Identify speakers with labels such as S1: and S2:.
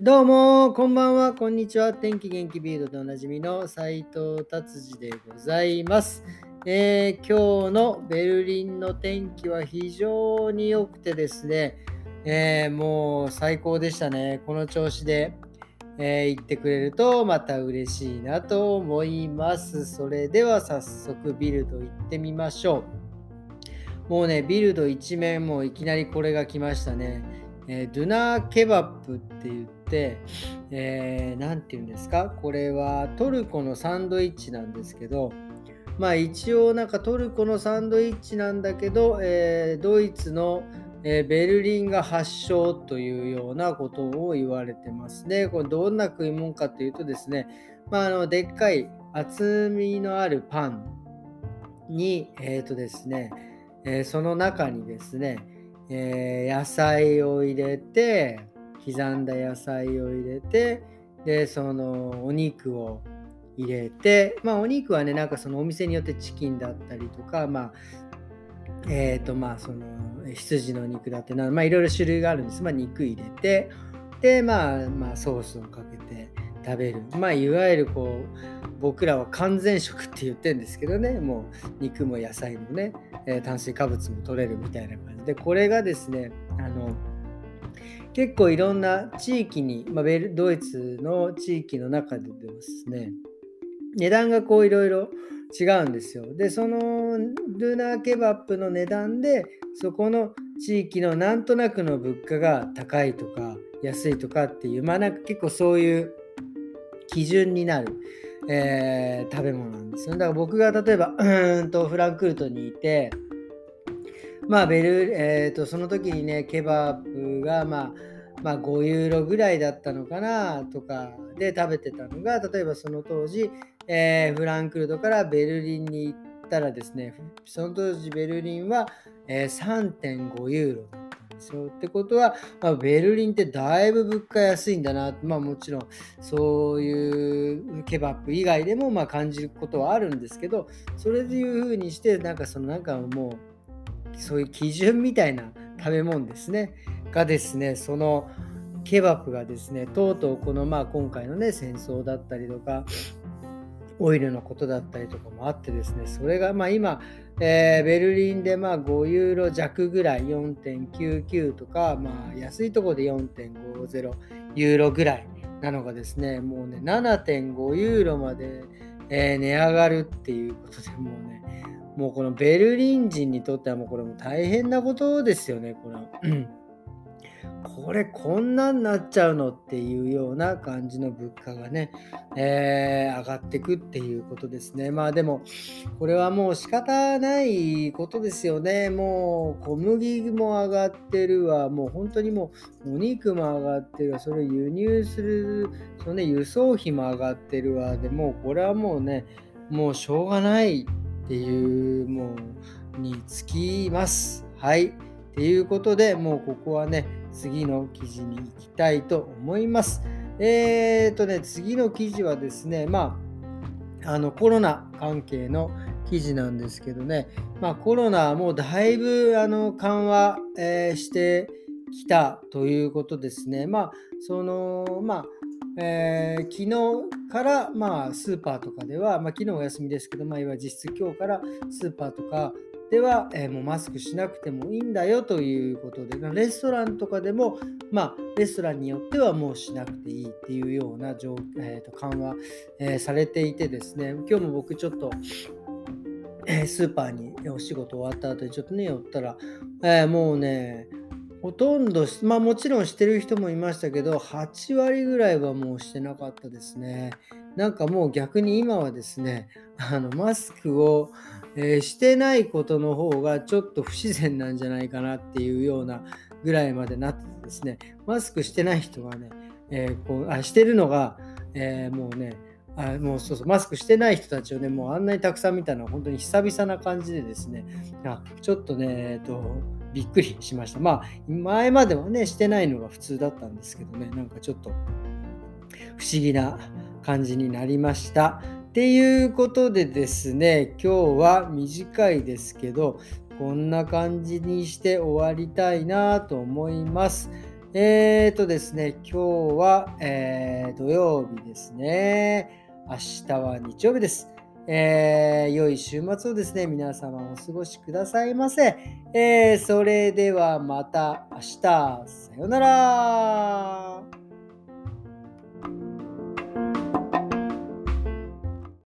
S1: どうも、こんばんは、こんにちは。天気元気ビードでおなじみの斉藤達治でございます、えー今日のベルリンの天気は非常に良くてですね、えーもう最高でしたね。この調子で、えー言ってくれるとまた嬉しいなと思います。それでは早速ビルド行ってみましょう。もうね、ビルド一面もういきなりこれが来ましたね。えドゥナーケバップって言って、えーて言うんですか？これはトルコのサンドイッチなんですけど、まあ一応なんかトルコのサンドイッチなんだけど、えードイツの、えベルリンが発祥というようなことを言われてますね。これどんな食い物かというとですね、まあ、あのでっかい厚みのあるパンに、えーとですね、えーその中にですね、えー野菜を入れて刻んだ野菜を入れてでそのお肉を入れてまあお肉はねなんかそのお店によってチキンだったりとかまあえっ、とまあその羊の肉だってなまあいろいろ種類があるんです。まあ肉入れてでまあまあソースをかけて食べる。まあいわゆるこう僕らは完全食って言ってるんですけどね。もう肉も野菜もねえ炭水化物も取れるみたいな感じで。これがですねあの結構いろんな地域に、まあ、ベルドイツの地域の中でですね値段がこういろいろ違うんですよでそのルナーケバップの値段でそこの地域のなんとなくの物価が高いとか安いとかっていうまあなんか結構そういう基準になるえー食べ物なんですよ。だから僕が例えばうんとフランクフルトにいて、まあベル、えーとその時にね、ケバブがまあ、まあ5ユーロぐらいだったのかなとかで食べてたのが、例えばその当時、えーフランクフルトからベルリンに行ったらですね、その当時ベルリンは、えー3.5ユーロだったんですよ。ってことは、まあ、ベルリンってだいぶ物価安いんだな、まあもちろんそういうケバップ以外でもまあ感じることはあるんですけどそれでいう風にしてなんかそのなんかもうそういう基準みたいな食べ物ですね。がですねそのケバップがですねとうとうこのまあ今回のね戦争だったりとかオイルのことだったりとかもあってですねそれがまあ今、えーベルリンでまあ5ユーロ弱ぐらい4.99とかまあ安いところで4.50ユーロぐらいなのがですね、もうね、7.5ユーロまで、えー値上がるっていうことでもうね、もうこのベルリン人にとってはもうこれも大変なことですよね、これ。これこんなんなっちゃうのっていうような感じの物価がね、えー上がってくっていうことですね。まあでも、これはもう仕方ないことですよね。もう小麦も上がってるわ。もう本当にもうお肉も上がってるわ。それを輸入する、そのね、輸送費も上がってるわ。でもこれはもうね、もうしょうがないっていう、もう、につきます。はい。っていうことでもうここはね、次の記事に行きたいと思います。えーとね、次の記事はですね、まあ、あのコロナ関係の記事なんですけどね、まあ、コロナもうだいぶあの緩和、えーしてきたということですね。まあ、その、まあ、えー昨日から、まあ、スーパーとかでは、まあ、昨日お休みですけど、まあ、いわゆる実質今日からスーパーとかでは、えーもうマスクしなくてもいいんだよということで、まレストランとかでも、まあ、レストランによってはもうしなくていいっていうような状、えーと緩和、えーされていてですね、今日も僕ちょっと、えースーパーにお仕事終わった後にちょっとね、寄ったら、えーもうね、ほとんど、まあもちろんしてる人もいましたけど、8割ぐらいはもうしてなかったですね。なんかもう逆に今はですね、あのマスクを、えーしてないことの方がちょっと不自然なんじゃないかなっていうようなぐらいまでなっててですね、マスクしてない人はね、えーこうあしてるのが、えーもうね、あもうそうそう、マスクしてない人たちをね、もうあんなにたくさん見たのは本当に久々な感じでですね、あちょっとね、えっと、びっくりしました。まあ、前まではね、してないのが普通だったんですけどね、なんかちょっと不思議な感じになりました。っていうことでですね、今日は短いですけど、こんな感じにして終わりたいなと思います。えーとですね、今日は、えー、土曜日ですね。明日は日曜日です。えー、良い週末をですね、皆様お過ごしくださいませ。えー、それではまた明日。さようなら。